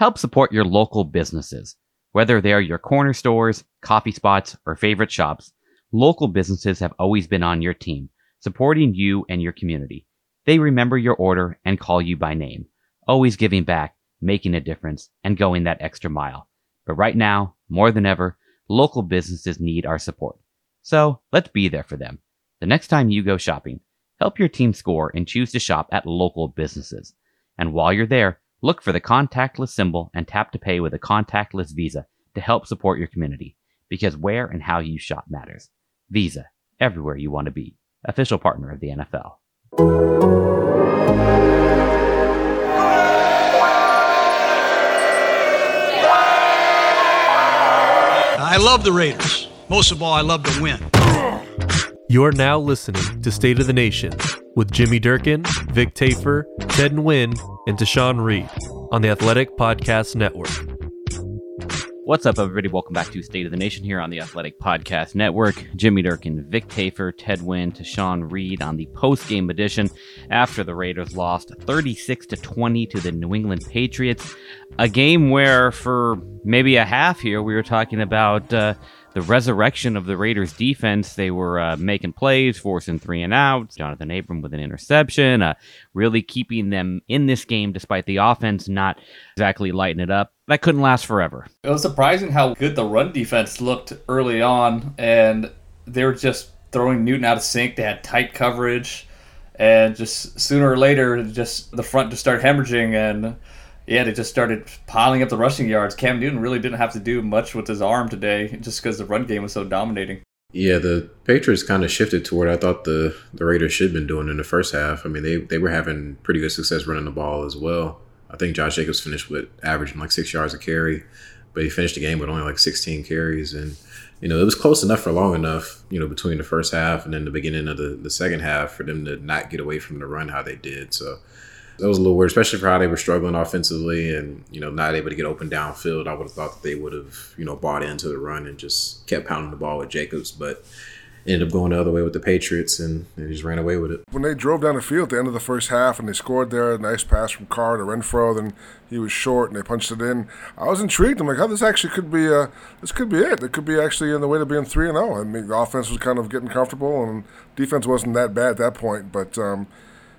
Help support your local businesses. Whether they are your corner stores, coffee spots, or favorite shops, local businesses have always been on your team, supporting you and your community. They remember your order and call you by name, always giving back, making a difference, and going that extra mile. But right now, more than ever, local businesses need our support. So let's be there for them. The next time you go shopping, help your team score and choose to shop at local businesses. And while you're there, Look for the contactless symbol and tap to pay with a contactless Visa to help support your community because where and how you shop matters. Visa, everywhere you want to be. Official partner of the NFL. I love the Raiders. Most of all, I love to win. You're now listening to State of the Nation with Jimmy Durkin, Vic Tafur, Ted Nguyen, and Tashan Reed on the Athletic Podcast Network. What's up, everybody? Welcome back to State of the Nation here on the Athletic Podcast Network. Jimmy Durkin, Vic Tafur, Ted Nguyen, Tashan Reed on the post-game edition after the Raiders lost 36 to 20 to the New England Patriots. A game where, for maybe a half here, we were talking about. Uh, the resurrection of the Raiders defense. They were uh, making plays, forcing three and outs. Jonathan Abram with an interception, uh, really keeping them in this game despite the offense not exactly lighting it up. That couldn't last forever. It was surprising how good the run defense looked early on, and they were just throwing Newton out of sync. They had tight coverage, and just sooner or later, just the front just started hemorrhaging and yeah, they just started piling up the rushing yards. Cam Newton really didn't have to do much with his arm today just because the run game was so dominating. Yeah, the Patriots kind of shifted to what I thought the, the Raiders should have been doing in the first half. I mean, they, they were having pretty good success running the ball as well. I think Josh Jacobs finished with averaging like six yards a carry, but he finished the game with only like 16 carries. And, you know, it was close enough for long enough, you know, between the first half and then the beginning of the, the second half for them to not get away from the run how they did. So that was a little weird, especially for how they were struggling offensively and you know not able to get open downfield. I would have thought that they would have you know bought into the run and just kept pounding the ball with Jacobs, but ended up going the other way with the Patriots and they just ran away with it. When they drove down the field at the end of the first half and they scored there, a nice pass from Carr to Renfrow, then he was short and they punched it in. I was intrigued. I'm like, oh, this actually could be uh, this could be it. It could be actually in the way to being three and zero. Oh. I mean, the offense was kind of getting comfortable and defense wasn't that bad at that point, but. Um,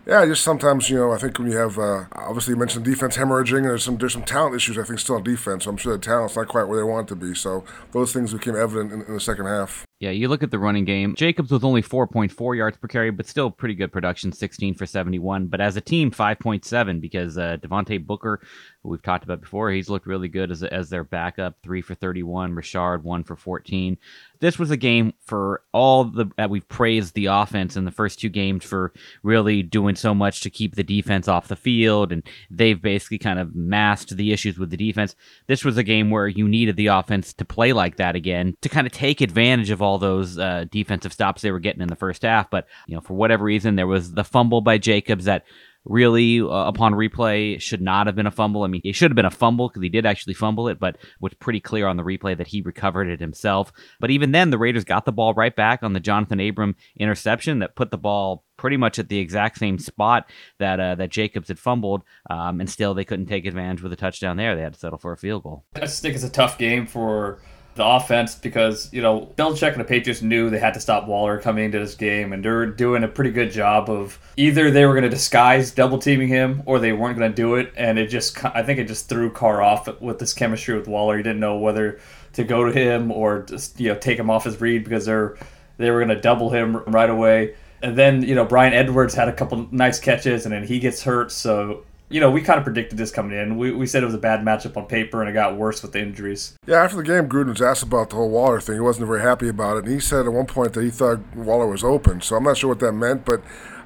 yeah, just sometimes you know I think when you have uh, obviously you mentioned defense hemorrhaging, there's some there's some talent issues I think still on defense. So I'm sure the talent's not quite where they want it to be. So those things became evident in, in the second half. Yeah, you look at the running game. Jacobs with only 4.4 yards per carry, but still pretty good production, 16 for 71. But as a team, 5.7 because uh, Devontae Booker, who we've talked about before, he's looked really good as, as their backup, 3 for 31. Richard, 1 for 14. This was a game for all the that we've praised the offense in the first two games for really doing so much to keep the defense off the field, and they've basically kind of masked the issues with the defense. This was a game where you needed the offense to play like that again to kind of take advantage of all all those uh, defensive stops they were getting in the first half. But you know, for whatever reason, there was the fumble by Jacobs that really, uh, upon replay, should not have been a fumble. I mean, it should have been a fumble because he did actually fumble it, but was pretty clear on the replay that he recovered it himself. But even then, the Raiders got the ball right back on the Jonathan Abram interception that put the ball pretty much at the exact same spot that uh, that Jacobs had fumbled, um, and still they couldn't take advantage with a touchdown there. They had to settle for a field goal. I just think it's a tough game for the offense because you know Belichick and the Patriots knew they had to stop Waller coming into this game, and they're doing a pretty good job of either they were going to disguise double teaming him or they weren't going to do it, and it just I think it just threw Carr off with this chemistry with Waller. He didn't know whether to go to him or just you know take him off his read because they're they were going to double him right away. And then you know Bryan Edwards had a couple nice catches, and then he gets hurt, so you know, we kind of predicted this coming in. We, we said it was a bad matchup on paper, and it got worse with the injuries. Yeah, after the game, Gruden was asked about the whole Waller thing. He wasn't very happy about it, and he said at one point that he thought Waller was open. So I'm not sure what that meant, but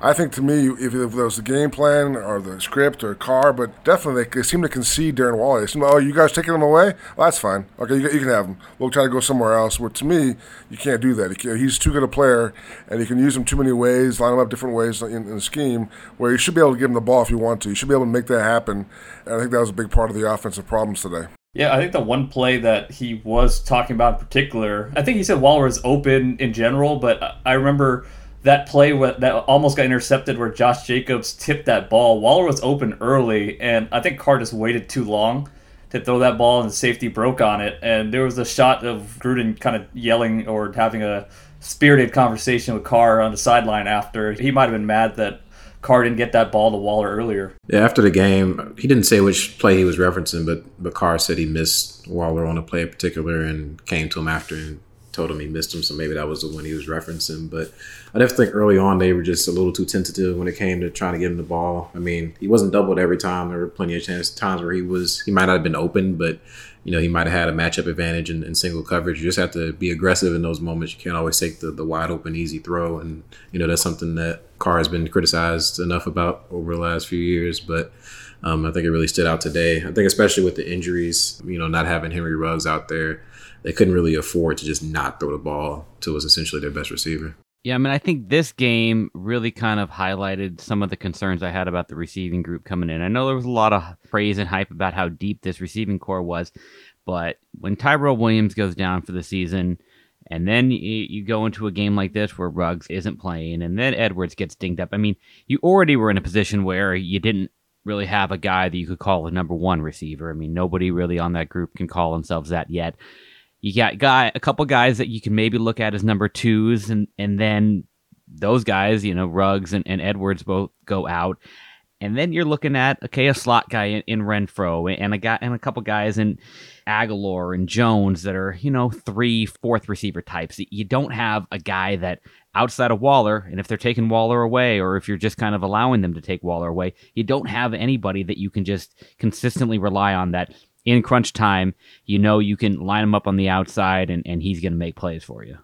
I think to me, if, there was the game plan or the script or Carr, but definitely they, seem to concede during Waller. They seem, oh, you guys taking him away? Well, that's fine. Okay, you, you, can have him. We'll try to go somewhere else. But to me, you can't do that. He's too good a player, and you can use him too many ways, line him up different ways in, in the scheme, where you should be able to give him the ball if you want to. You should be able to make that happen. And I think that was a big part of the offensive problems today. Yeah, I think the one play that he was talking about in particular, I think he said Waller was open in general, but I remember – that play that almost got intercepted where Josh Jacobs tipped that ball. Waller was open early, and I think Carr just waited too long to throw that ball and the safety broke on it. And there was a shot of Gruden kind of yelling or having a spirited conversation with Carr on the sideline after. He might have been mad that Carr didn't get that ball to Waller earlier. Yeah, after the game, he didn't say which play he was referencing, but but Carr said he missed Waller on a play in particular and came to him after and told him he missed him. So maybe that was the one he was referencing. But I definitely think early on they were just a little too tentative when it came to trying to get him the ball. I mean, he wasn't doubled every time. There were plenty of chance, times where he was he might not have been open, but you know, he might have had a matchup advantage in, in, single coverage. You just have to be aggressive in those moments. You can't always take the, the wide open, easy throw. And, you know, that's something that Carr has been criticized enough about over the last few years. But um, I think it really stood out today. I think, especially with the injuries, you know, not having Henry Ruggs out there, they couldn't really afford to just not throw the ball to was essentially their best receiver. Yeah, I mean, I think this game really kind of highlighted some of the concerns I had about the receiving group coming in. I know there was a lot of praise and hype about how deep this receiving corps was, but when Tyrell Williams goes down for the season, and then you, you go into a game like this where Ruggs isn't playing, and then Edwards gets dinged up. I mean, you already were in a position where you didn't really have a guy that you could call a number one receiver. I mean, nobody really on that group can call themselves that yet. You got guy a couple guys that you can maybe look at as number twos, and and then those guys, you know, Ruggs and, and Edwards both go out. And then you're looking at okay, a slot guy in, in Renfrow and a guy and a couple guys in Agholor and Jones that are, you know, three, fourth receiver types. You don't have a guy that outside of Waller, and if they're taking Waller away, or if you're just kind of allowing them to take Waller away, you don't have anybody that you can just consistently rely on that in crunch time, you know you can line him up on the outside and, and he's going to make plays for you.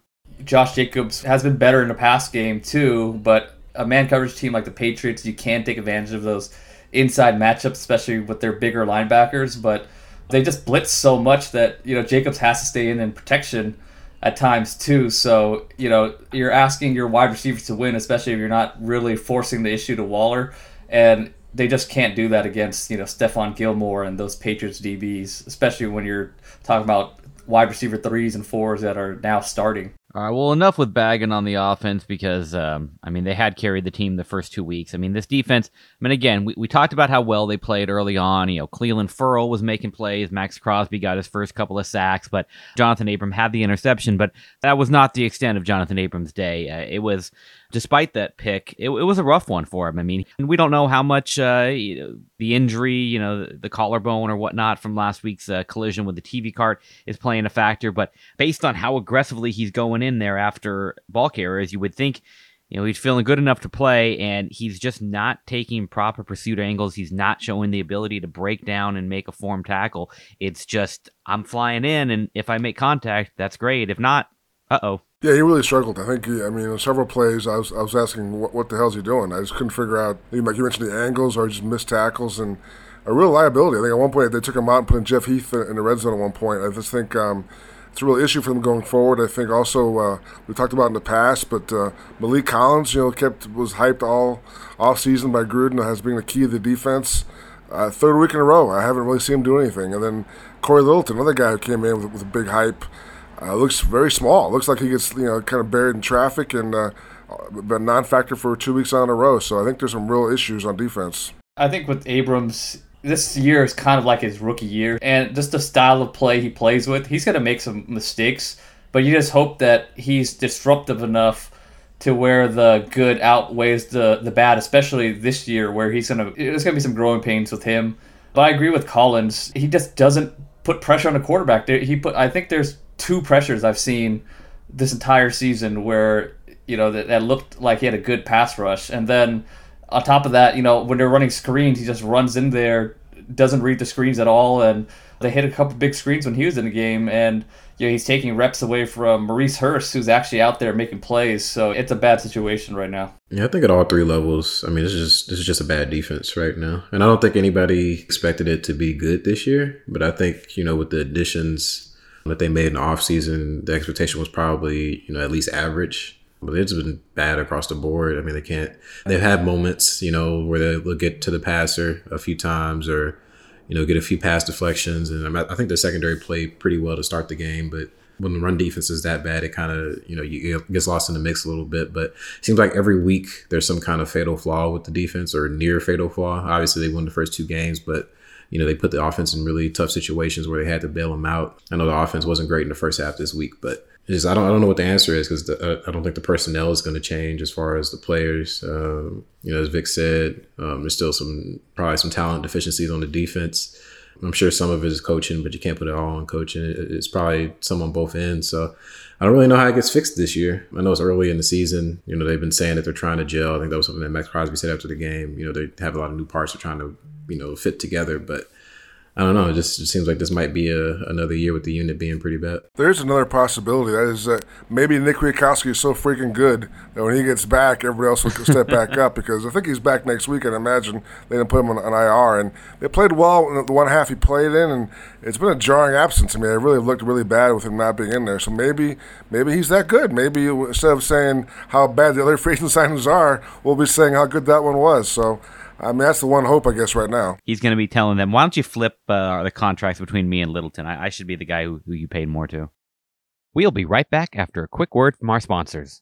Josh Jacobs has been better in the past game too, but a man coverage team like the Patriots, you can take advantage of those inside matchups, especially with their bigger linebackers. But they just blitz so much that you know Jacobs has to stay in in protection at times too. So you know you're asking your wide receivers to win, especially if you're not really forcing the issue to Waller. And they just can't do that against you know Stephon Gilmore and those Patriots DBs, especially when you're talking about wide receiver threes and fours that are now starting. All right, well, enough with bagging on the offense because, um, I mean, they had carried the team the first two weeks. I mean, this defense, I mean, again, we, we talked about how well they played early on. You know, Clelin Ferrell was making plays. Maxx Crosby got his first couple of sacks, but Jonathan Abram had the interception. But that was not the extent of Jonathan Abram's day. Uh, it was despite that pick, it, it, was a rough one for him. I mean, we don't know how much uh, you know, the injury, you know, the, the, collarbone or whatnot from last week's uh, collision with the TV cart is playing a factor. But based on how aggressively he's going in there after ball carriers, you would think, you know, he's feeling good enough to play, and he's just not taking proper pursuit angles. He's not showing the ability to break down and make a form tackle. It's just I'm flying in, and if I make contact, that's great. If not, uh oh. Yeah, he really struggled. I think. He, I mean, several plays, I was I was asking what, what the hell's he doing. I just couldn't figure out. Like you mentioned, the angles or just missed tackles and a real liability. I think at one point they took him out and put in Jeff Heath in the red zone. At one point, I just think um, it's a real issue for them going forward. I think also uh, we talked about in the past, but uh, Maliek Collins, you know, kept was hyped all off season by Gruden as being the key of the defense. Uh, third week in a row, I haven't really seen him do anything. And then Cory Littleton, another guy who came in with, with a big hype. Uh, looks very small. Looks like he gets you know kind of buried in traffic and uh, been non-factor for two weeks on a row. So I think there's some real issues on defense. I think with Abrams, this year is kind of like his rookie year, and just the style of play he plays with, he's to make some mistakes. But you just hope that he's disruptive enough to where the good outweighs the the bad, especially this year where he's gonna there's gonna be some growing pains with him. But I agree with Collins. He just doesn't put pressure on the quarterback. He put I think there's two pressures I've seen this entire season where you know that, that looked like he had a good pass rush, and then on top of that, you know when they're running screens, he just runs in there, doesn't read the screens at all, and they hit a couple big screens when he was in the game, and you know he's taking reps away from Maurice Hurst, who's actually out there making plays. So it's a bad situation right now. Yeah, I think at all three levels. I mean, this is just this is just a bad defense right now, and I don't think anybody expected it to be good this year. But I think you know with the additions that they made in the offseason, the expectation was probably, you know, at least average. But it's been bad across the board. I mean, they can't. They've had moments, you know, where they'll get to the passer a few times, or you know, get a few pass deflections. And I think the secondary played pretty well to start the game, but when the run defense is that bad, it kind of you know you gets lost in the mix a little bit. But it seems like every week there's some kind of fatal flaw with the defense or near fatal flaw. Obviously, they won the first two games, but you know, they put the offense in really tough situations where they had to bail them out. I know the offense wasn't great in the first half this week, but just I don't I don't know what the answer is because uh, I don't think the personnel is going to change as far as the players. Um, you know, as Vic said, um, there's still some probably some talent deficiencies on the defense. I'm sure some of it is coaching, but you can't put it all on coaching. It's probably some on both ends. So I don't really know how it gets fixed this year. I know it's early in the season. You know, they've been saying that they're trying to gel. I think that was something that Maxx Crosby said after the game. You know, they have a lot of new parts they're trying to, you know, fit together, but I don't know. It just it seems like this might be a, another year with the unit being pretty bad. There's another possibility. That is that maybe Nick Kwiatkowski is so freaking good that when he gets back, everybody else will step back up because I think he's back next week. And I imagine they didn't put him on an IR. And they played well in the one half he played in, and it's been a jarring absence. I mean, it really looked really bad with him not being in there. So maybe maybe he's that good. Maybe instead of saying how bad the other free agent signings are, we'll be saying how good that one was. So. I mean, that's the one hope, I guess, right now. He's going to be telling them, why don't you flip uh, the contracts between me and Littleton? I, I should be the guy who, who you paid more to. We'll be right back after a quick word from our sponsors.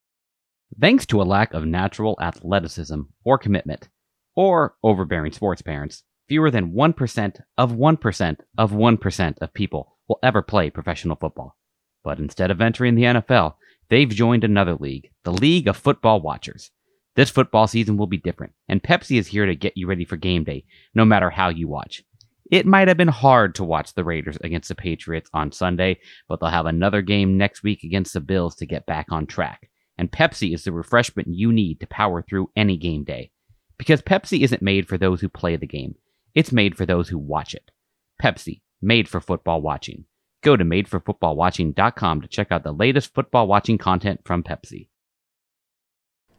Thanks to a lack of natural athleticism or commitment, or overbearing sports parents, fewer than 1% of 1% of 1% of people will ever play professional football. But instead of entering the NFL, they've joined another league, the League of Football Watchers. This football season will be different, and Pepsi is here to get you ready for game day, no matter how you watch. It might have been hard to watch the Raiders against the Patriots on Sunday, but they'll have another game next week against the Bills to get back on track. And Pepsi is the refreshment you need to power through any game day. Because Pepsi isn't made for those who play the game, it's made for those who watch it. Pepsi, made for football watching. Go to madeforfootballwatching.com to check out the latest football watching content from Pepsi.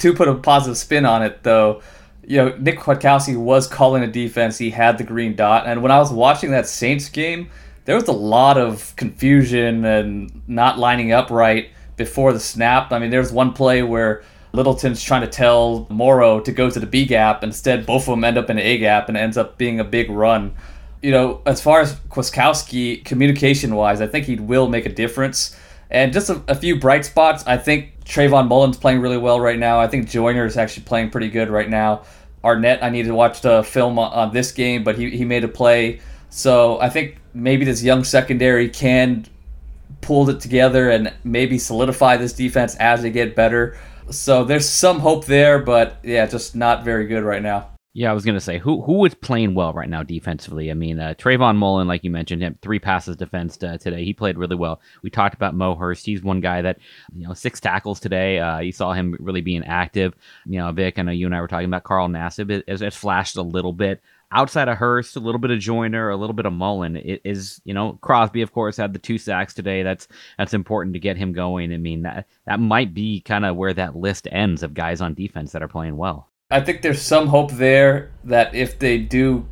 to put a positive spin on it, though, you know, Nick Kwiatkowski was calling a defense. He had the green dot. And when I was watching that Saints game, there was a lot of confusion and not lining up right before the snap. I mean, there was one play where Littleton's trying to tell Morrow to go to the B gap. Instead, both of them end up in the A gap and ends up being a big run. You know, as far as Kwiatkowski, communication wise, I think he will make a difference. And just a, a few bright spots. I think Trayvon Mullen's playing really well right now. I think Joyner is actually playing pretty good right now. Arnette, I need to watch the film on, on this game, but he, he made a play. So I think maybe this young secondary can pull it together and maybe solidify this defense as they get better. So there's some hope there, but yeah, just not very good right now. Yeah, I was gonna say who who is playing well right now defensively. I mean, uh, Trayvon Mullen, like you mentioned, him three passes defensed uh, today. He played really well. We talked about Mo Hurst. He's one guy that you know six tackles today. Uh, you saw him really being active. You know, Vic. I know you and I were talking about Carl Nassib. It, it, flashed a little bit outside of Hurst, a little bit of Joyner, a little bit of Mullen. It is you know Crosby, of course, had the two sacks today. That's that's important to get him going. I mean that that might be kind of where that list ends of guys on defense that are playing well. I think there's some hope there that if they do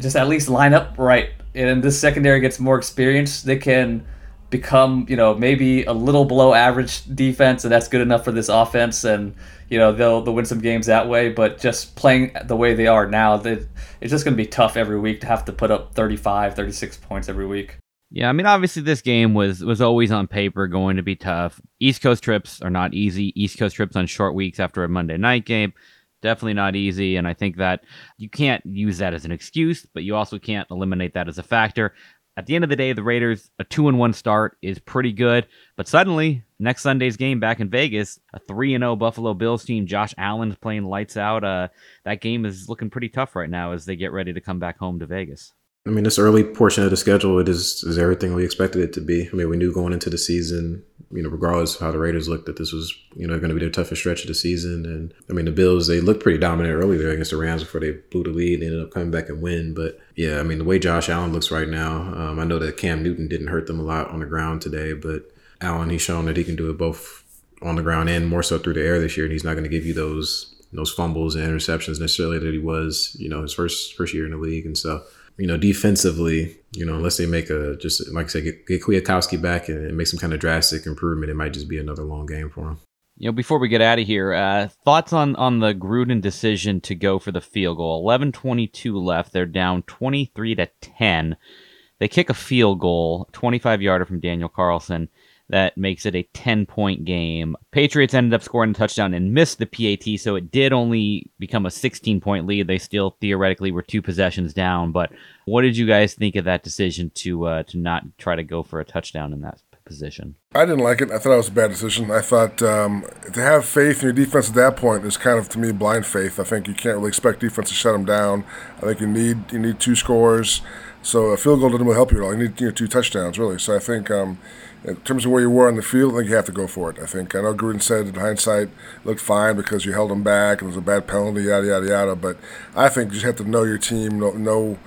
just at least line up right and this secondary gets more experience, they can become, you know, maybe a little below average defense and that's good enough for this offense and you know, they'll they'll win some games that way, but just playing the way they are now, they, it's just going to be tough every week to have to put up 35, 36 points every week. Yeah, I mean, obviously this game was was always on paper going to be tough. East Coast trips are not easy. East Coast trips on short weeks after a Monday night game definitely not easy. And I think that you can't use that as an excuse, but you also can't eliminate that as a factor. At the end of the day, the Raiders, a two and one start is pretty good. But suddenly, next Sunday's game back in Vegas, a three and zero oh Buffalo Bills team, Josh Allen's playing lights out. Uh, that game is looking pretty tough right now as they get ready to come back home to Vegas. I mean, this early portion of the schedule, it is is everything we expected it to be. I mean, we knew going into the season you know, regardless of how the Raiders looked, that this was, you know, going to be their toughest stretch of the season. And I mean, the Bills, they looked pretty dominant early there against the Rams before they blew the lead. They ended up coming back and win. But yeah, I mean, the way Josh Allen looks right now, um, I know that Cam Newton didn't hurt them a lot on the ground today, but Allen, he's shown that he can do it both on the ground and more so through the air this year. And he's not going to give you those those fumbles and interceptions necessarily that he was, you know, his first first year in the league. And so, you know, defensively, you know, unless they make a just like I said, get, get Kwiatkowski back and make some kind of drastic improvement, it might just be another long game for him. You know, before we get out of here, uh, thoughts on, on the Gruden decision to go for the field goal. 11:22 left. They're down 23 to 10. They kick a field goal, 25 yarder from Daniel Carlson that makes it a 10 point game. Patriots ended up scoring a touchdown and missed the PAT, so it did only become a 16 point lead. They still theoretically were two possessions down. But what did you guys think of that decision to uh, to not try to go for a touchdown in that position? I didn't like it. I thought it was a bad decision. I thought um, to have faith in your defense at that point is kind of to me blind faith. I think you can't really expect defense to shut them down. I think you need you need two scores. So a field goal doesn't really help you at all. You need you know, two touchdowns really. So I think. Um, in terms of where you were on the field, I think you have to go for it. I think I know Gruden said in hindsight looked fine because you held them back and it was a bad penalty, yada yada yada. But I think you just have to know your team, know, know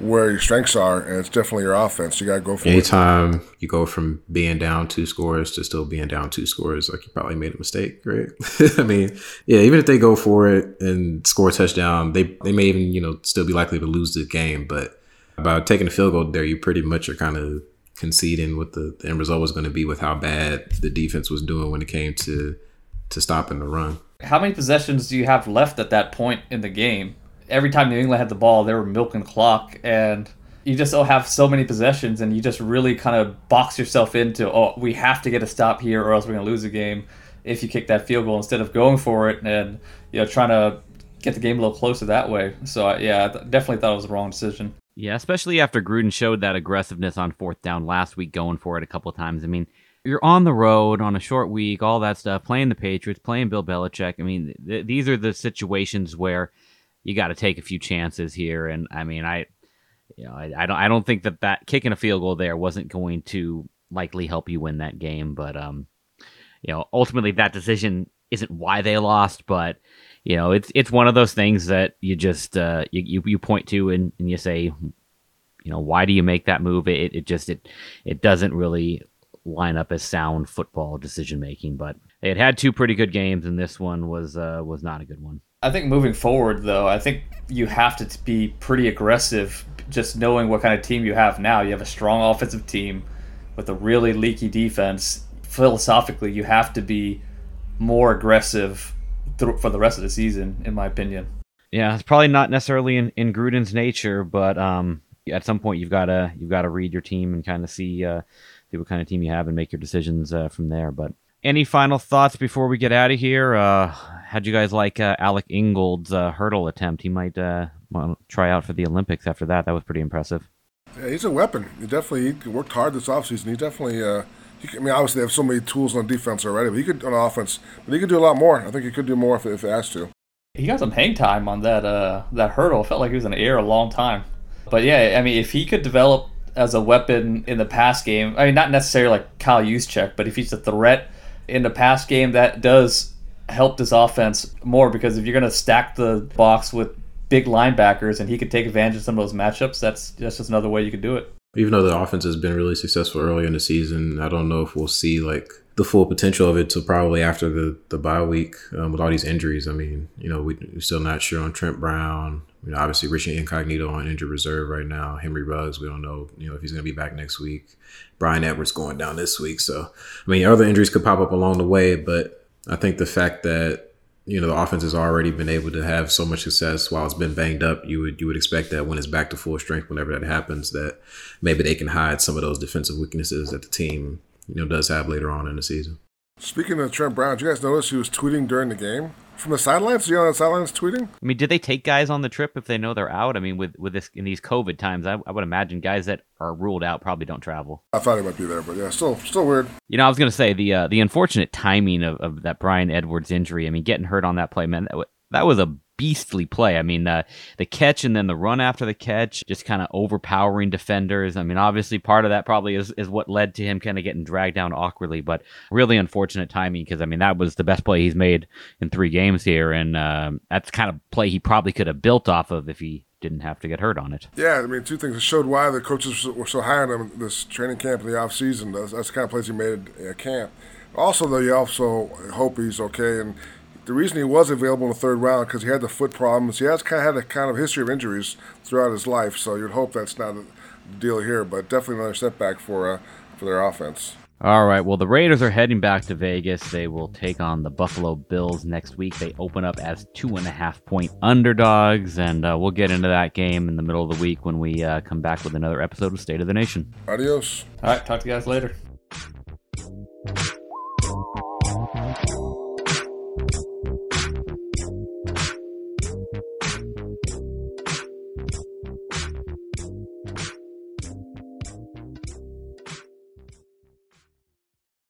where your strengths are, and it's definitely your offense. You got to go for Anytime it. Anytime you go from being down two scores to still being down two scores, like you probably made a mistake, right? I mean, yeah, even if they go for it and score a touchdown, they they may even you know still be likely to lose the game, but by taking a field goal there, you pretty much are kind of conceding what the, the end result was going to be with how bad the defense was doing when it came to to stopping the run. How many possessions do you have left at that point in the game? Every time New England had the ball, they were milking the clock, and you just have so many possessions, and you just really kind of box yourself into, oh, we have to get a stop here, or else we're going to lose the game. If you kick that field goal instead of going for it and you know trying to get the game a little closer that way. So yeah, I definitely thought it was the wrong decision. Yeah, especially after Gruden showed that aggressiveness on fourth down last week, going for it a couple of times. I mean, you're on the road on a short week, all that stuff, playing the Patriots, playing Bill Belichick. I mean, th- these are the situations where you got to take a few chances here. And I mean, I, you know, I, I, don't, I don't think that that kicking a field goal there wasn't going to likely help you win that game. But, um, you know, ultimately that decision isn't why they lost, but you know, it's it's one of those things that you just uh, you, you point to and, and you say, you know, why do you make that move? It it just it it doesn't really line up as sound football decision making. But they had had two pretty good games, and this one was uh, was not a good one. I think moving forward, though, I think you have to be pretty aggressive. Just knowing what kind of team you have now, you have a strong offensive team with a really leaky defense. Philosophically, you have to be more aggressive th- for the rest of the season, in my opinion. Yeah, it's probably not necessarily in, in Gruden's nature, but um, at some point you've got to you've got to read your team and kind of see uh, see what kind of team you have and make your decisions uh, from there. But any final thoughts before we get out of here? Uh, how'd you guys like uh, Alec Ingold's uh, hurdle attempt? He might uh, well, try out for the Olympics after that. That was pretty impressive. Yeah, he's a weapon. He definitely he worked hard this offseason. He definitely I mean, obviously they have so many tools on defense already, but he could on offense, but he could do a lot more. I think he could do more if, if he asked to. He got some hang time on that uh, that hurdle. It felt like he was in the air a long time. But yeah, I mean, if he could develop as a weapon in the pass game, I mean, not necessarily like Kyle Juszczyk, but if he's a threat in the pass game, that does help this offense more because if you're going to stack the box with big linebackers and he could take advantage of some of those matchups, that's that's just another way you could do it even though the offense has been really successful early in the season, I don't know if we'll see like the full potential of it till probably after the the bye week um, with all these injuries. I mean, you know, we, are still not sure on Trent Brown. You know, obviously Richie Incognito on injured reserve right now. Henry Ruggs, we don't know, you know, if he's going to be back next week. Bryan Edwards going down this week. So, I mean, other injuries could pop up along the way, but I think the fact that you know the offense has already been able to have so much success while it's been banged up. You would you would expect that when it's back to full strength, whenever that happens, that maybe they can hide some of those defensive weaknesses that the team you know does have later on in the season. Speaking of Trent Brown, did you guys notice he was tweeting during the game? from the sidelines? You on the sidelines tweeting? I mean, did they take guys on the trip if they know they're out? I mean, with with this in these COVID times, I, I would imagine guys that are ruled out probably don't travel. I thought he might be there, but yeah, still still weird. You know, I was gonna say the uh, the unfortunate timing of, of that Bryan Edwards injury. I mean, getting hurt on that play, man, that, that was a beastly play. I mean, uh, the catch and then the run after the catch, just kind of overpowering defenders. I mean, obviously, part of that probably is, is what led to him kind of getting dragged down awkwardly, but really unfortunate timing because, I mean, that was the best play he's made in three games here. And uh, that's kind of play he probably could have built off of if he didn't have to get hurt on it. Yeah, I mean, two things. It showed why the coaches were so high on him this training camp in the off season. That's, that's the kind of plays he made at camp. Also, though, you also hope he's okay and the reason he was available in the third round because he had the foot problems. He has kind of had a kind of history of injuries throughout his life, so you'd hope that's not the deal here. But definitely another setback for uh, for their offense. All right. Well, the Raiders are heading back to Vegas. They will take on the Buffalo Bills next week. They open up as two and a half point underdogs, and uh, we'll get into that game in the middle of the week when we uh, come back with another episode of State of the Nation. Adios. All right, talk to you guys later.